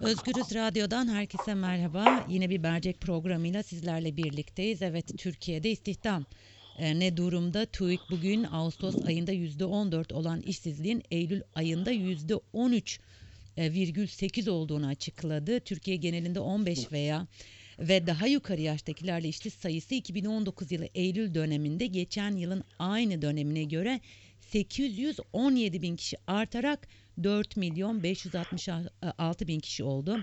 Özgürüz Radyo'dan herkese merhaba. Yine bir mercek programıyla sizlerle birlikteyiz. Evet Türkiye'de istihdam e, ne durumda? TÜİK bugün Ağustos ayında %14 olan işsizliğin Eylül ayında %13,8 olduğunu açıkladı. Türkiye genelinde 15 veya ve daha yukarı yaştakilerle işsiz sayısı 2019 yılı Eylül döneminde geçen yılın aynı dönemine göre 817 bin kişi artarak 4 milyon 566 bin kişi oldu.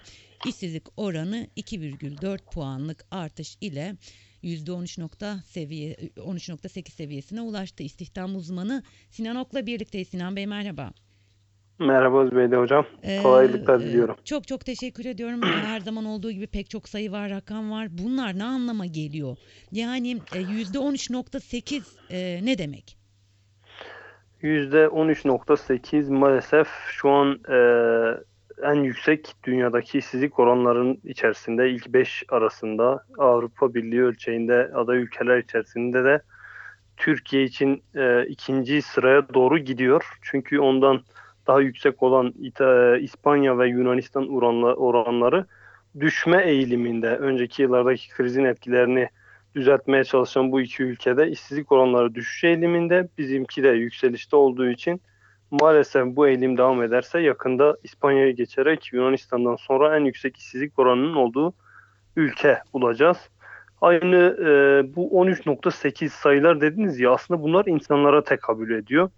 İşsizlik oranı 2,4 puanlık artış ile %13 seviye 13.8 seviyesine ulaştı. İstihdam uzmanı Sinan Ok'la birlikteyiz. Sinan Bey merhaba. Merhaba Özbeyde Hocam. Ee, Kolaylıklar diliyorum. Çok çok teşekkür ediyorum. Her zaman olduğu gibi pek çok sayı var, rakam var. Bunlar ne anlama geliyor? Yani %13.8 e, ne demek? %13.8 maalesef şu an e, en yüksek dünyadaki işsizlik oranların içerisinde ilk 5 arasında Avrupa Birliği ölçeğinde aday ülkeler içerisinde de Türkiye için e, ikinci sıraya doğru gidiyor. Çünkü ondan daha yüksek olan İta, İspanya ve Yunanistan oranla, oranları düşme eğiliminde. Önceki yıllardaki krizin etkilerini düzeltmeye çalışan bu iki ülkede işsizlik oranları düşüş eğiliminde. Bizimki de yükselişte olduğu için maalesef bu eğilim devam ederse yakında İspanya'ya geçerek Yunanistan'dan sonra en yüksek işsizlik oranının olduğu ülke olacağız. Aynı e, bu 13.8 sayılar dediniz ya aslında bunlar insanlara tekabül ediyor.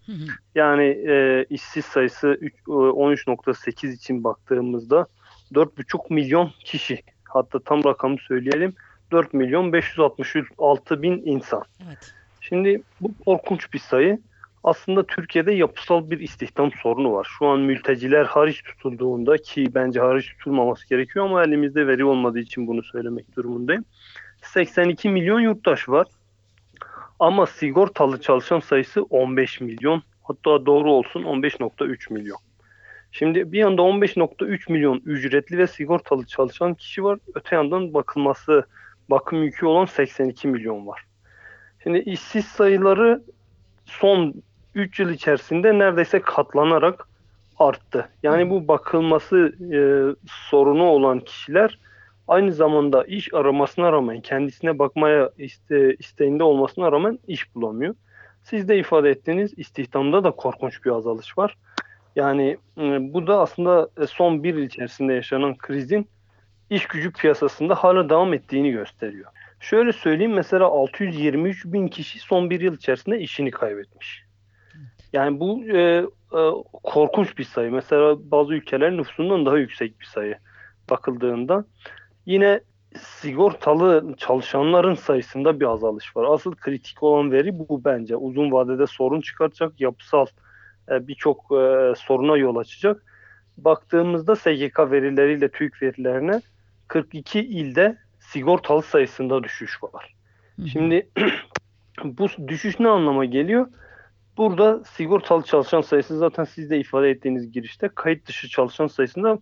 Yani e, işsiz sayısı 13.8 e, için baktığımızda 4,5 milyon kişi hatta tam rakamı söyleyelim 4 milyon 566 bin insan. Evet. Şimdi bu korkunç bir sayı. Aslında Türkiye'de yapısal bir istihdam sorunu var. Şu an mülteciler hariç tutulduğunda ki bence hariç tutulmaması gerekiyor ama elimizde veri olmadığı için bunu söylemek durumundayım. 82 milyon yurttaş var. Ama sigortalı çalışan sayısı 15 milyon. Hatta doğru olsun 15.3 milyon. Şimdi bir yanda 15.3 milyon ücretli ve sigortalı çalışan kişi var. Öte yandan bakılması bakım yükü olan 82 milyon var. Şimdi işsiz sayıları son 3 yıl içerisinde neredeyse katlanarak arttı. Yani bu bakılması e, sorunu olan kişiler aynı zamanda iş aramasına rağmen kendisine bakmaya iste, isteğinde olmasına rağmen iş bulamıyor. Siz de ifade ettiğiniz istihdamda da korkunç bir azalış var. Yani e, bu da aslında e, son bir yıl içerisinde yaşanan krizin iş gücü piyasasında hala devam ettiğini gösteriyor. Şöyle söyleyeyim mesela 623 bin kişi son bir yıl içerisinde işini kaybetmiş. Yani bu e, e, korkunç bir sayı. Mesela bazı ülkelerin nüfusundan daha yüksek bir sayı bakıldığında. Yine sigortalı çalışanların sayısında bir azalış var. Asıl kritik olan veri bu bence. Uzun vadede sorun çıkartacak, yapısal e, birçok e, soruna yol açacak. Baktığımızda SGK verileriyle TÜİK verilerine 42 ilde sigortalı sayısında düşüş var. Hı. Şimdi bu düşüş ne anlama geliyor? Burada sigortalı çalışan sayısı zaten siz de ifade ettiğiniz girişte kayıt dışı çalışan sayısında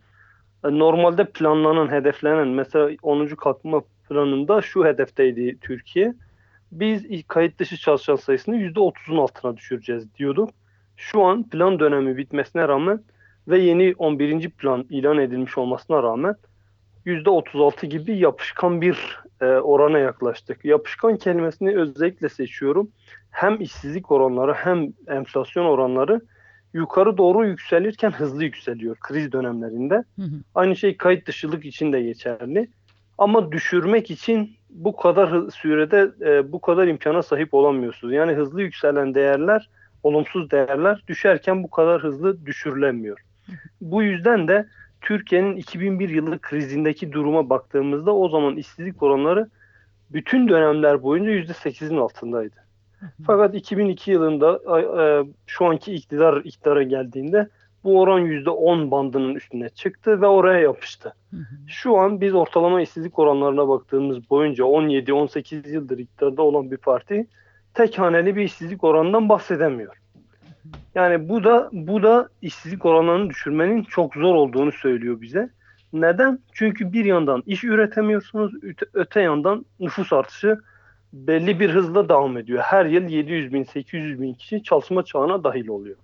e, normalde planlanan, hedeflenen mesela 10. kalkınma planında şu hedefteydi Türkiye. Biz kayıt dışı çalışan sayısını %30'un altına düşüreceğiz diyorduk. Şu an plan dönemi bitmesine rağmen ve yeni 11. plan ilan edilmiş olmasına rağmen %36 gibi yapışkan bir e, orana yaklaştık. Yapışkan kelimesini özellikle seçiyorum. Hem işsizlik oranları hem enflasyon oranları yukarı doğru yükselirken hızlı yükseliyor kriz dönemlerinde. Hı hı. Aynı şey kayıt dışılık için de geçerli. Ama düşürmek için bu kadar sürede e, bu kadar imkana sahip olamıyorsunuz. Yani hızlı yükselen değerler, olumsuz değerler düşerken bu kadar hızlı düşürülemiyor. Bu yüzden de Türkiye'nin 2001 yılı krizindeki duruma baktığımızda o zaman işsizlik oranları bütün dönemler boyunca %8'in altındaydı. Fakat 2002 yılında e, şu anki iktidar iktidara geldiğinde bu oran %10 bandının üstüne çıktı ve oraya yapıştı. Şu an biz ortalama işsizlik oranlarına baktığımız boyunca 17-18 yıldır iktidarda olan bir parti tek haneli bir işsizlik oranından bahsedemiyor. Yani bu da bu da işsizlik oranlarını düşürmenin çok zor olduğunu söylüyor bize. Neden? Çünkü bir yandan iş üretemiyorsunuz, öte yandan nüfus artışı belli bir hızla devam ediyor. Her yıl 700 bin, 800 bin kişi çalışma çağına dahil oluyor.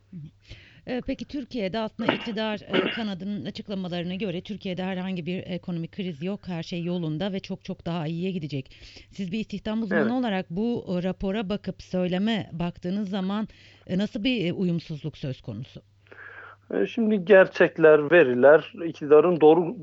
E, peki Türkiye'de aslında iktidar e, kanadının açıklamalarına göre Türkiye'de herhangi bir ekonomik kriz yok. Her şey yolunda ve çok çok daha iyiye gidecek. Siz bir istihdam uzmanı Evet. olarak bu e, rapora bakıp söyleme baktığınız zaman e, nasıl bir uyumsuzluk söz konusu? Şimdi gerçekler, veriler iktidarın doğru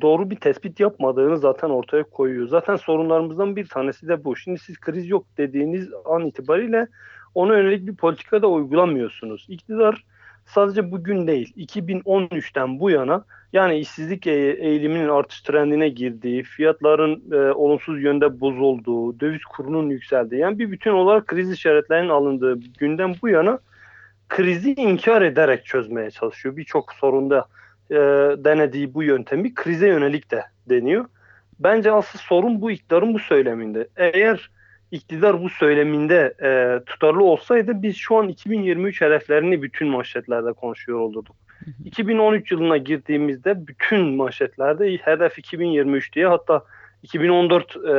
doğru bir tespit yapmadığını zaten ortaya koyuyor. Zaten sorunlarımızdan bir tanesi de bu. Şimdi siz kriz yok dediğiniz an itibariyle ona yönelik bir politika da uygulamıyorsunuz. İktidar sadece bugün değil, 2013'ten bu yana yani işsizlik e- eğiliminin artış trendine girdiği, fiyatların e, olumsuz yönde bozulduğu, döviz kurunun yükseldiği, yani bir bütün olarak kriz işaretlerinin alındığı günden bu yana krizi inkar ederek çözmeye çalışıyor. Birçok sorunda e, denediği bu yöntemi krize yönelik de deniyor. Bence asıl sorun bu iktidarın bu söyleminde. Eğer iktidar bu söyleminde e, tutarlı olsaydı biz şu an 2023 hedeflerini bütün manşetlerde konuşuyor olurduk. 2013 yılına girdiğimizde bütün manşetlerde hedef 2023 diye hatta 2014 e,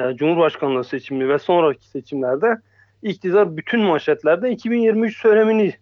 e, Cumhurbaşkanlığı seçimi ve sonraki seçimlerde iktidar bütün manşetlerde 2023 söylemini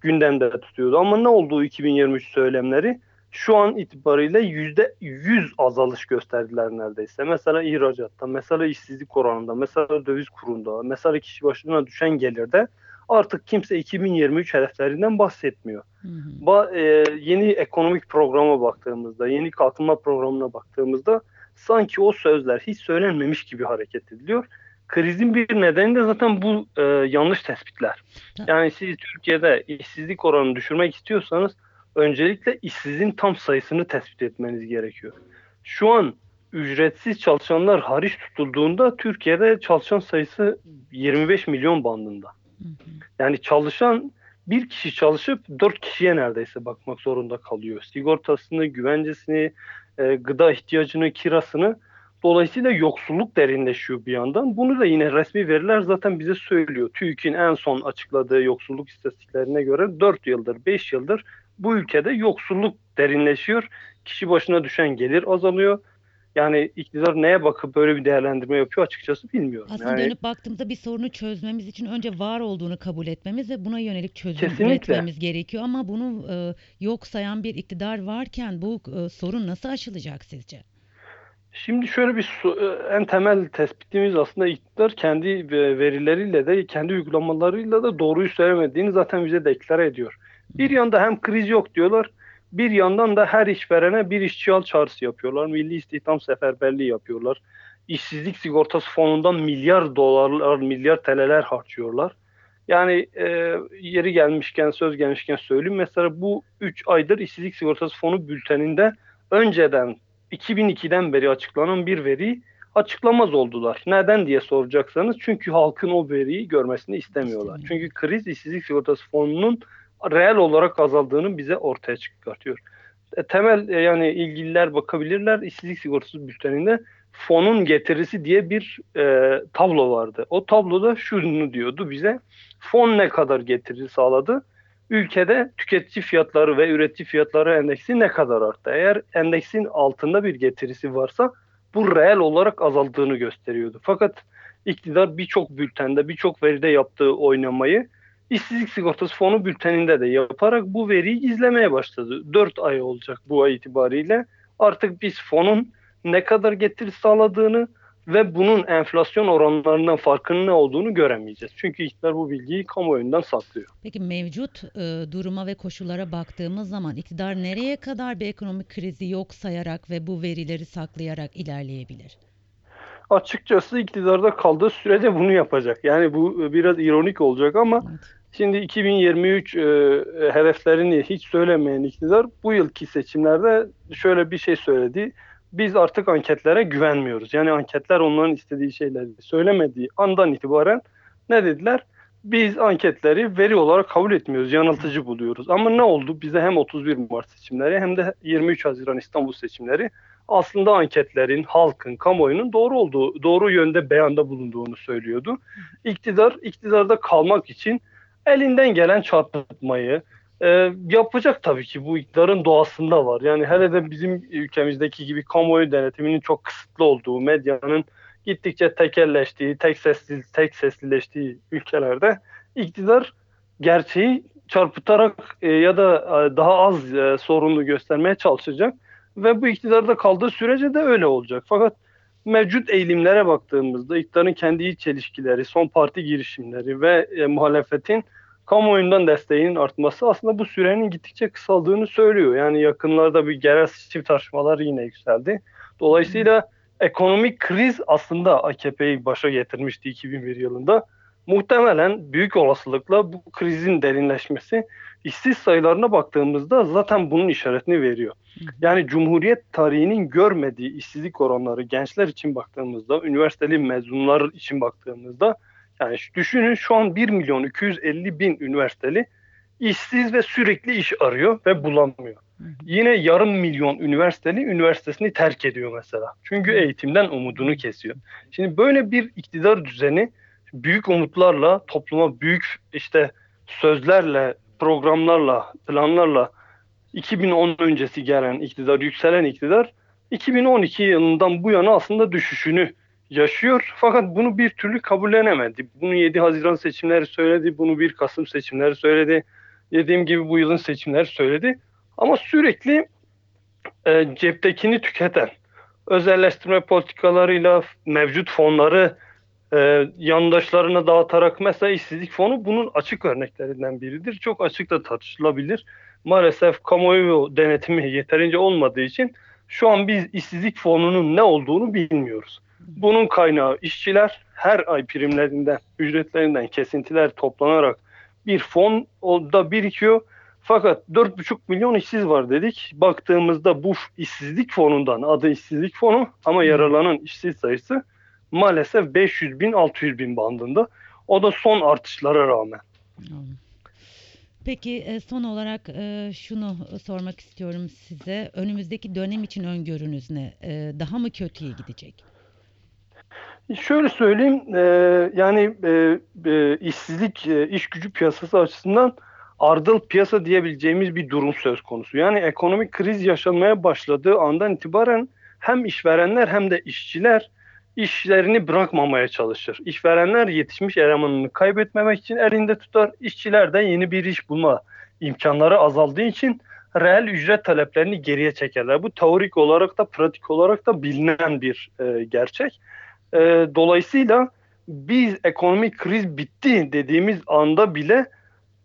gündemde tutuyordu. Ama ne oldu 2023 söylemleri? Şu an itibariyle %100 azalış gösterdiler neredeyse. Mesela ihracatta, mesela işsizlik oranında, mesela döviz kurunda, mesela kişi başına düşen gelirde artık kimse 2023 hedeflerinden bahsetmiyor. Hı hı. Ba- e, yeni ekonomik programa baktığımızda, yeni kalkınma programına baktığımızda sanki o sözler hiç söylenmemiş gibi hareket ediliyor. Krizin bir nedeni de zaten bu e, yanlış tespitler. Yani siz Türkiye'de işsizlik oranını düşürmek istiyorsanız öncelikle işsizin tam sayısını tespit etmeniz gerekiyor. Şu an ücretsiz çalışanlar hariç tutulduğunda Türkiye'de çalışan sayısı 25 milyon bandında. Yani çalışan bir kişi çalışıp dört kişiye neredeyse bakmak zorunda kalıyor. Sigortasını, güvencesini, e, gıda ihtiyacını, kirasını. Dolayısıyla yoksulluk derinleşiyor bir yandan. Bunu da yine resmi veriler zaten bize söylüyor. TÜİK'in en son açıkladığı yoksulluk istatistiklerine göre 4 yıldır, 5 yıldır bu ülkede yoksulluk derinleşiyor. Kişi başına düşen gelir azalıyor. Yani iktidar neye bakıp böyle bir değerlendirme yapıyor açıkçası bilmiyorum. Aslında yani, dönüp baktığımızda bir sorunu çözmemiz için önce var olduğunu kabul etmemiz ve buna yönelik çözüm Kesinlikle. üretmemiz gerekiyor. Ama bunu e, yok sayan bir iktidar varken bu e, sorun nasıl aşılacak sizce? Şimdi şöyle bir su- en temel tespitimiz aslında iktidar kendi ve- verileriyle de kendi uygulamalarıyla da doğruyu söylemediğini zaten bize deklare ediyor. Bir yanda hem kriz yok diyorlar, bir yandan da her işverene bir işçi al çağrısı yapıyorlar. Milli istihdam seferberliği yapıyorlar. İşsizlik sigortası fonundan milyar dolarlar, milyar TL'ler harcıyorlar. Yani e, yeri gelmişken, söz gelmişken söyleyeyim. Mesela bu 3 aydır işsizlik sigortası fonu bülteninde önceden 2002'den beri açıklanan bir veriyi açıklamaz oldular. Neden diye soracaksanız çünkü halkın o veriyi görmesini istemiyorlar. İstemiyor. Çünkü kriz işsizlik sigortası fonunun reel olarak azaldığını bize ortaya çıkartıyor. E, temel e, yani ilgililer bakabilirler işsizlik sigortası bülteninde fonun getirisi diye bir e, tablo vardı. O tabloda şunu diyordu bize fon ne kadar getiri sağladı? ülkede tüketici fiyatları ve üretici fiyatları endeksi ne kadar arttı? Eğer endeksin altında bir getirisi varsa bu reel olarak azaldığını gösteriyordu. Fakat iktidar birçok bültende, birçok veride yaptığı oynamayı işsizlik sigortası fonu bülteninde de yaparak bu veriyi gizlemeye başladı. 4 ay olacak bu ay itibariyle. Artık biz fonun ne kadar getiri sağladığını ve bunun enflasyon oranlarından farkının ne olduğunu göremeyeceğiz. Çünkü iktidar bu bilgiyi kamuoyundan saklıyor. Peki mevcut e, duruma ve koşullara baktığımız zaman iktidar nereye kadar bir ekonomik krizi yok sayarak ve bu verileri saklayarak ilerleyebilir? Açıkçası iktidarda kaldığı sürece bunu yapacak. Yani bu biraz ironik olacak ama Evet. Şimdi 2023 e, e, hedeflerini hiç söylemeyen iktidar bu yılki seçimlerde şöyle bir şey söyledi. Biz artık anketlere güvenmiyoruz. Yani anketler onların istediği şeyleri söylemediği andan itibaren ne dediler? Biz anketleri veri olarak kabul etmiyoruz, yanıltıcı buluyoruz. Ama ne oldu? Bize hem 31 Mart seçimleri hem de 23 Haziran İstanbul seçimleri aslında anketlerin, halkın, kamuoyunun doğru olduğu, doğru yönde beyanda bulunduğunu söylüyordu. İktidar, iktidarda kalmak için elinden gelen çarpıtmayı e, yapacak tabii ki bu iktidarın doğasında var. Yani hele de bizim ülkemizdeki gibi kamuoyu denetiminin çok kısıtlı olduğu, medyanın gittikçe tekelleştiği, tek sesli, tek seslileştiği ülkelerde iktidar gerçeği çarpıtarak e, ya da e, daha az e, sorunlu göstermeye çalışacak ve bu iktidarda kaldığı sürece de öyle olacak. Fakat mevcut eğilimlere baktığımızda iktidarın kendi iç çelişkileri, son parti girişimleri ve e, muhalefetin kamuoyundan desteğinin artması aslında bu sürenin gittikçe kısaldığını söylüyor. Yani yakınlarda bir genel seçim tartışmalar yine yükseldi. Dolayısıyla ekonomik kriz aslında AKP'yi başa getirmişti 2001 yılında. Muhtemelen büyük olasılıkla bu krizin derinleşmesi işsiz sayılarına baktığımızda zaten bunun işaretini veriyor. Yani Cumhuriyet tarihinin görmediği işsizlik oranları gençler için baktığımızda, üniversiteli mezunlar için baktığımızda yani düşünün şu an 1 milyon 250 bin üniversiteli işsiz ve sürekli iş arıyor ve bulamıyor. Yine yarım milyon üniversiteli üniversitesini terk ediyor mesela. Çünkü eğitimden umudunu kesiyor. Şimdi böyle bir iktidar düzeni büyük umutlarla, topluma büyük işte sözlerle, programlarla, planlarla 2010 öncesi gelen iktidar, yükselen iktidar 2012 yılından bu yana aslında düşüşünü yaşıyor. Fakat bunu bir türlü kabullenemedi. Bunu 7 Haziran seçimleri söyledi, bunu 1 Kasım seçimleri söyledi. Dediğim gibi bu yılın seçimleri söyledi. Ama sürekli e, ceptekini tüketen, özelleştirme politikalarıyla mevcut fonları e, yandaşlarına dağıtarak mesela işsizlik fonu bunun açık örneklerinden biridir. Çok açık da tartışılabilir. Maalesef kamuoyu denetimi yeterince olmadığı için şu an biz işsizlik fonunun ne olduğunu bilmiyoruz. Bunun kaynağı işçiler her ay primlerinden, ücretlerinden kesintiler toplanarak bir fon da birikiyor. Fakat 4,5 milyon işsiz var dedik. Baktığımızda bu işsizlik fonundan adı işsizlik fonu ama yaralanan işsiz sayısı maalesef 500 bin 600 bin bandında. O da son artışlara rağmen. Peki e, son olarak e, şunu sormak istiyorum size. Önümüzdeki dönem için öngörünüz ne? E, daha mı kötüye gidecek? Şöyle söyleyeyim, yani işsizlik, iş gücü piyasası açısından ardıl piyasa diyebileceğimiz bir durum söz konusu. Yani ekonomik kriz yaşanmaya başladığı andan itibaren hem işverenler hem de işçiler işlerini bırakmamaya çalışır. İşverenler yetişmiş elemanını kaybetmemek için elinde tutar. İşçiler de yeni bir iş bulma imkanları azaldığı için reel ücret taleplerini geriye çekerler. Bu teorik olarak da pratik olarak da bilinen bir e, gerçek. E, dolayısıyla biz ekonomik kriz bitti dediğimiz anda bile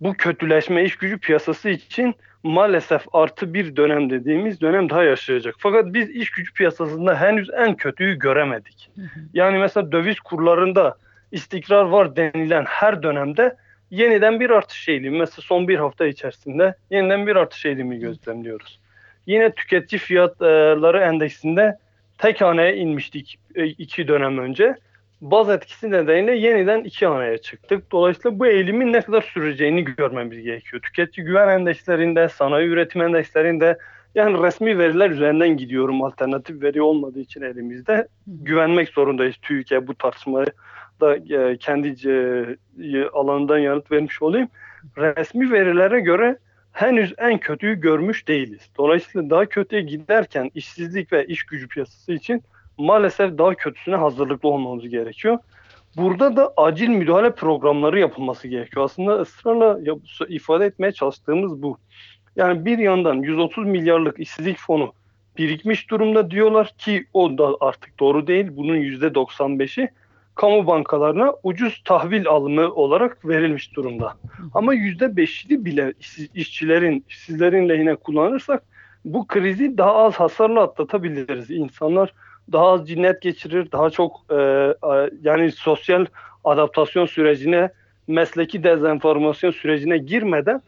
bu kötüleşme iş gücü piyasası için maalesef artı bir dönem dediğimiz dönem daha yaşayacak. Fakat biz iş gücü piyasasında henüz en kötüyü göremedik. Yani mesela döviz kurlarında istikrar var denilen her dönemde yeniden bir artış eğilimi. Mesela son bir hafta içerisinde yeniden bir artış eğilimi gözlemliyoruz. Yine tüketici fiyatları endeksinde tek haneye inmiştik e, iki dönem önce baz etkisi nedeniyle yeniden iki haneye çıktık. Dolayısıyla bu eğilimin ne kadar süreceğini görmemiz gerekiyor. Tüketici güven endekslerinde, sanayi üretim endekslerinde yani resmi veriler üzerinden gidiyorum. Alternatif veri olmadığı için elimizde güvenmek zorundayız. TÜİK'e bu tartışmayı da e, kendi e, alanından yanıt vermiş olayım. Resmi verilere göre henüz en kötüyü görmüş değiliz. Dolayısıyla daha kötüye giderken işsizlik ve iş gücü piyasası için maalesef daha kötüsüne hazırlıklı olmamız gerekiyor. Burada da acil müdahale programları yapılması gerekiyor. Aslında ısrarla ifade etmeye çalıştığımız bu. Yani bir yandan 130 milyarlık işsizlik fonu birikmiş durumda diyorlar ki o da artık doğru değil. Bunun %95'i kamu bankalarına ucuz tahvil alımı olarak verilmiş durumda. Ama %5'ini bile işçilerin, işsizlerin lehine kullanırsak bu krizi daha az hasarla atlatabiliriz. İnsanlar daha az cinnet geçirir, daha çok e, yani sosyal adaptasyon sürecine, mesleki dezenformasyon sürecine girmeden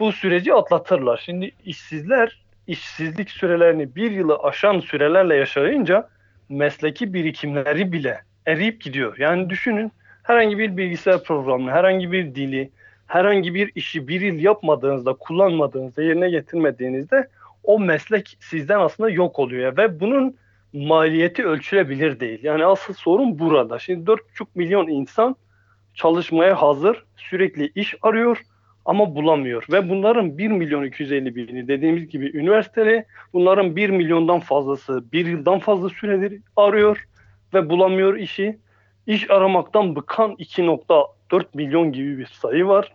bu süreci atlatırlar. Şimdi işsizler işsizlik sürelerini bir yılı aşan sürelerle yaşayınca mesleki birikimleri bile eriyip gidiyor. Yani düşünün herhangi bir bilgisayar programını, herhangi bir dili, herhangi bir işi bir yıl yapmadığınızda, kullanmadığınızda, yerine getirmediğinizde o meslek sizden aslında yok oluyor ve bunun maliyeti ölçülebilir değil. Yani asıl sorun burada. Şimdi 4,5 milyon insan çalışmaya hazır, sürekli iş arıyor ama bulamıyor. Ve bunların 1 milyon 250 bini dediğimiz gibi üniversiteli, bunların 1 milyondan fazlası bir yıldan fazla süredir arıyor ve bulamıyor işi. İş aramaktan bıkan 2.4 milyon gibi bir sayı var.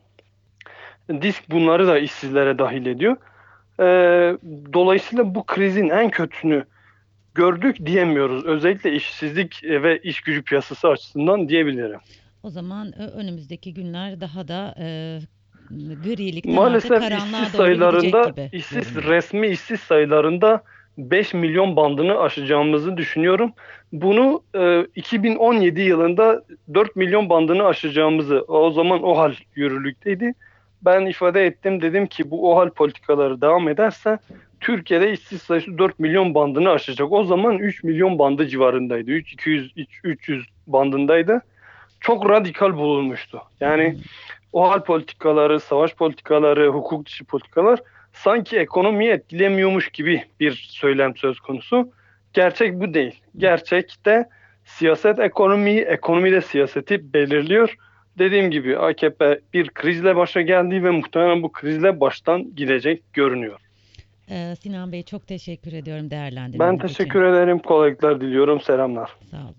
Disk bunları da işsizlere dahil ediyor. E, dolayısıyla bu krizin en kötüsünü gördük diyemiyoruz. Özellikle işsizlik ve iş gücü piyasası açısından diyebilirim. O zaman ö- önümüzdeki günler daha da e, grilikten Maalesef işsiz sayılarında, işsiz resmi işsiz sayılarında 5 milyon bandını aşacağımızı düşünüyorum. Bunu e, 2017 yılında 4 milyon bandını aşacağımızı, o zaman OHAL yürürlükteydi. Ben ifade ettim dedim ki bu OHAL politikaları devam ederse Türkiye'de işsiz sayısı 4 milyon bandını aşacak. O zaman 3 milyon bandı civarındaydı. 3 200 300 bandındaydı. Çok radikal bulunmuştu. Yani OHAL politikaları, savaş politikaları, hukuk dışı politikalar sanki ekonomiyi etkilemiyormuş gibi bir söylem söz konusu. Gerçek bu değil. Gerçekte siyaset ekonomiyi, ekonomi de siyaseti belirliyor. Dediğim gibi AKP bir krizle başa geldi ve muhtemelen bu krizle baştan gidecek görünüyor. Ee, Sinan Bey çok teşekkür ediyorum Ben değerlendirmeniz için. teşekkür ederim. Kolaylıklar diliyorum. Selamlar. Sağ olun.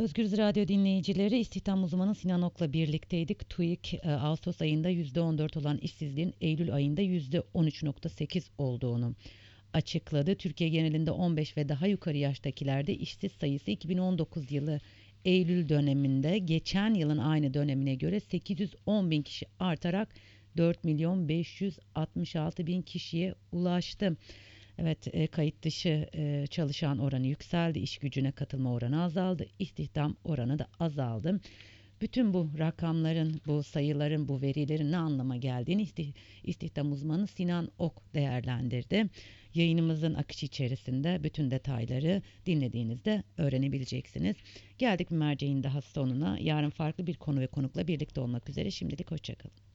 Özgürüz Radyo dinleyicileri istihdam uzmanı Sinan Ok'la birlikteydik. TÜİK e, Ağustos ayında %14 olan işsizliğin Eylül ayında %13.8 olduğunu açıkladı. Türkiye genelinde 15 ve daha yukarı yaştakilerde işsiz sayısı 2019 yılı Eylül döneminde geçen yılın aynı dönemine göre 810 bin kişi artarak 4 milyon 566 bin kişiye ulaştı. Evet, e, kayıt dışı e, çalışan oranı yükseldi, iş gücüne katılma oranı azaldı, istihdam oranı da azaldı. Bütün bu rakamların, bu sayıların, bu verilerin ne anlama geldiğini isti- istihdam uzmanı Sinan Ok değerlendirdi. Yayınımızın akışı içerisinde bütün detayları dinlediğinizde öğrenebileceksiniz. Geldik bir merceğin daha sonuna. Yarın farklı bir konu ve konukla birlikte olmak üzere. Şimdilik hoşçakalın.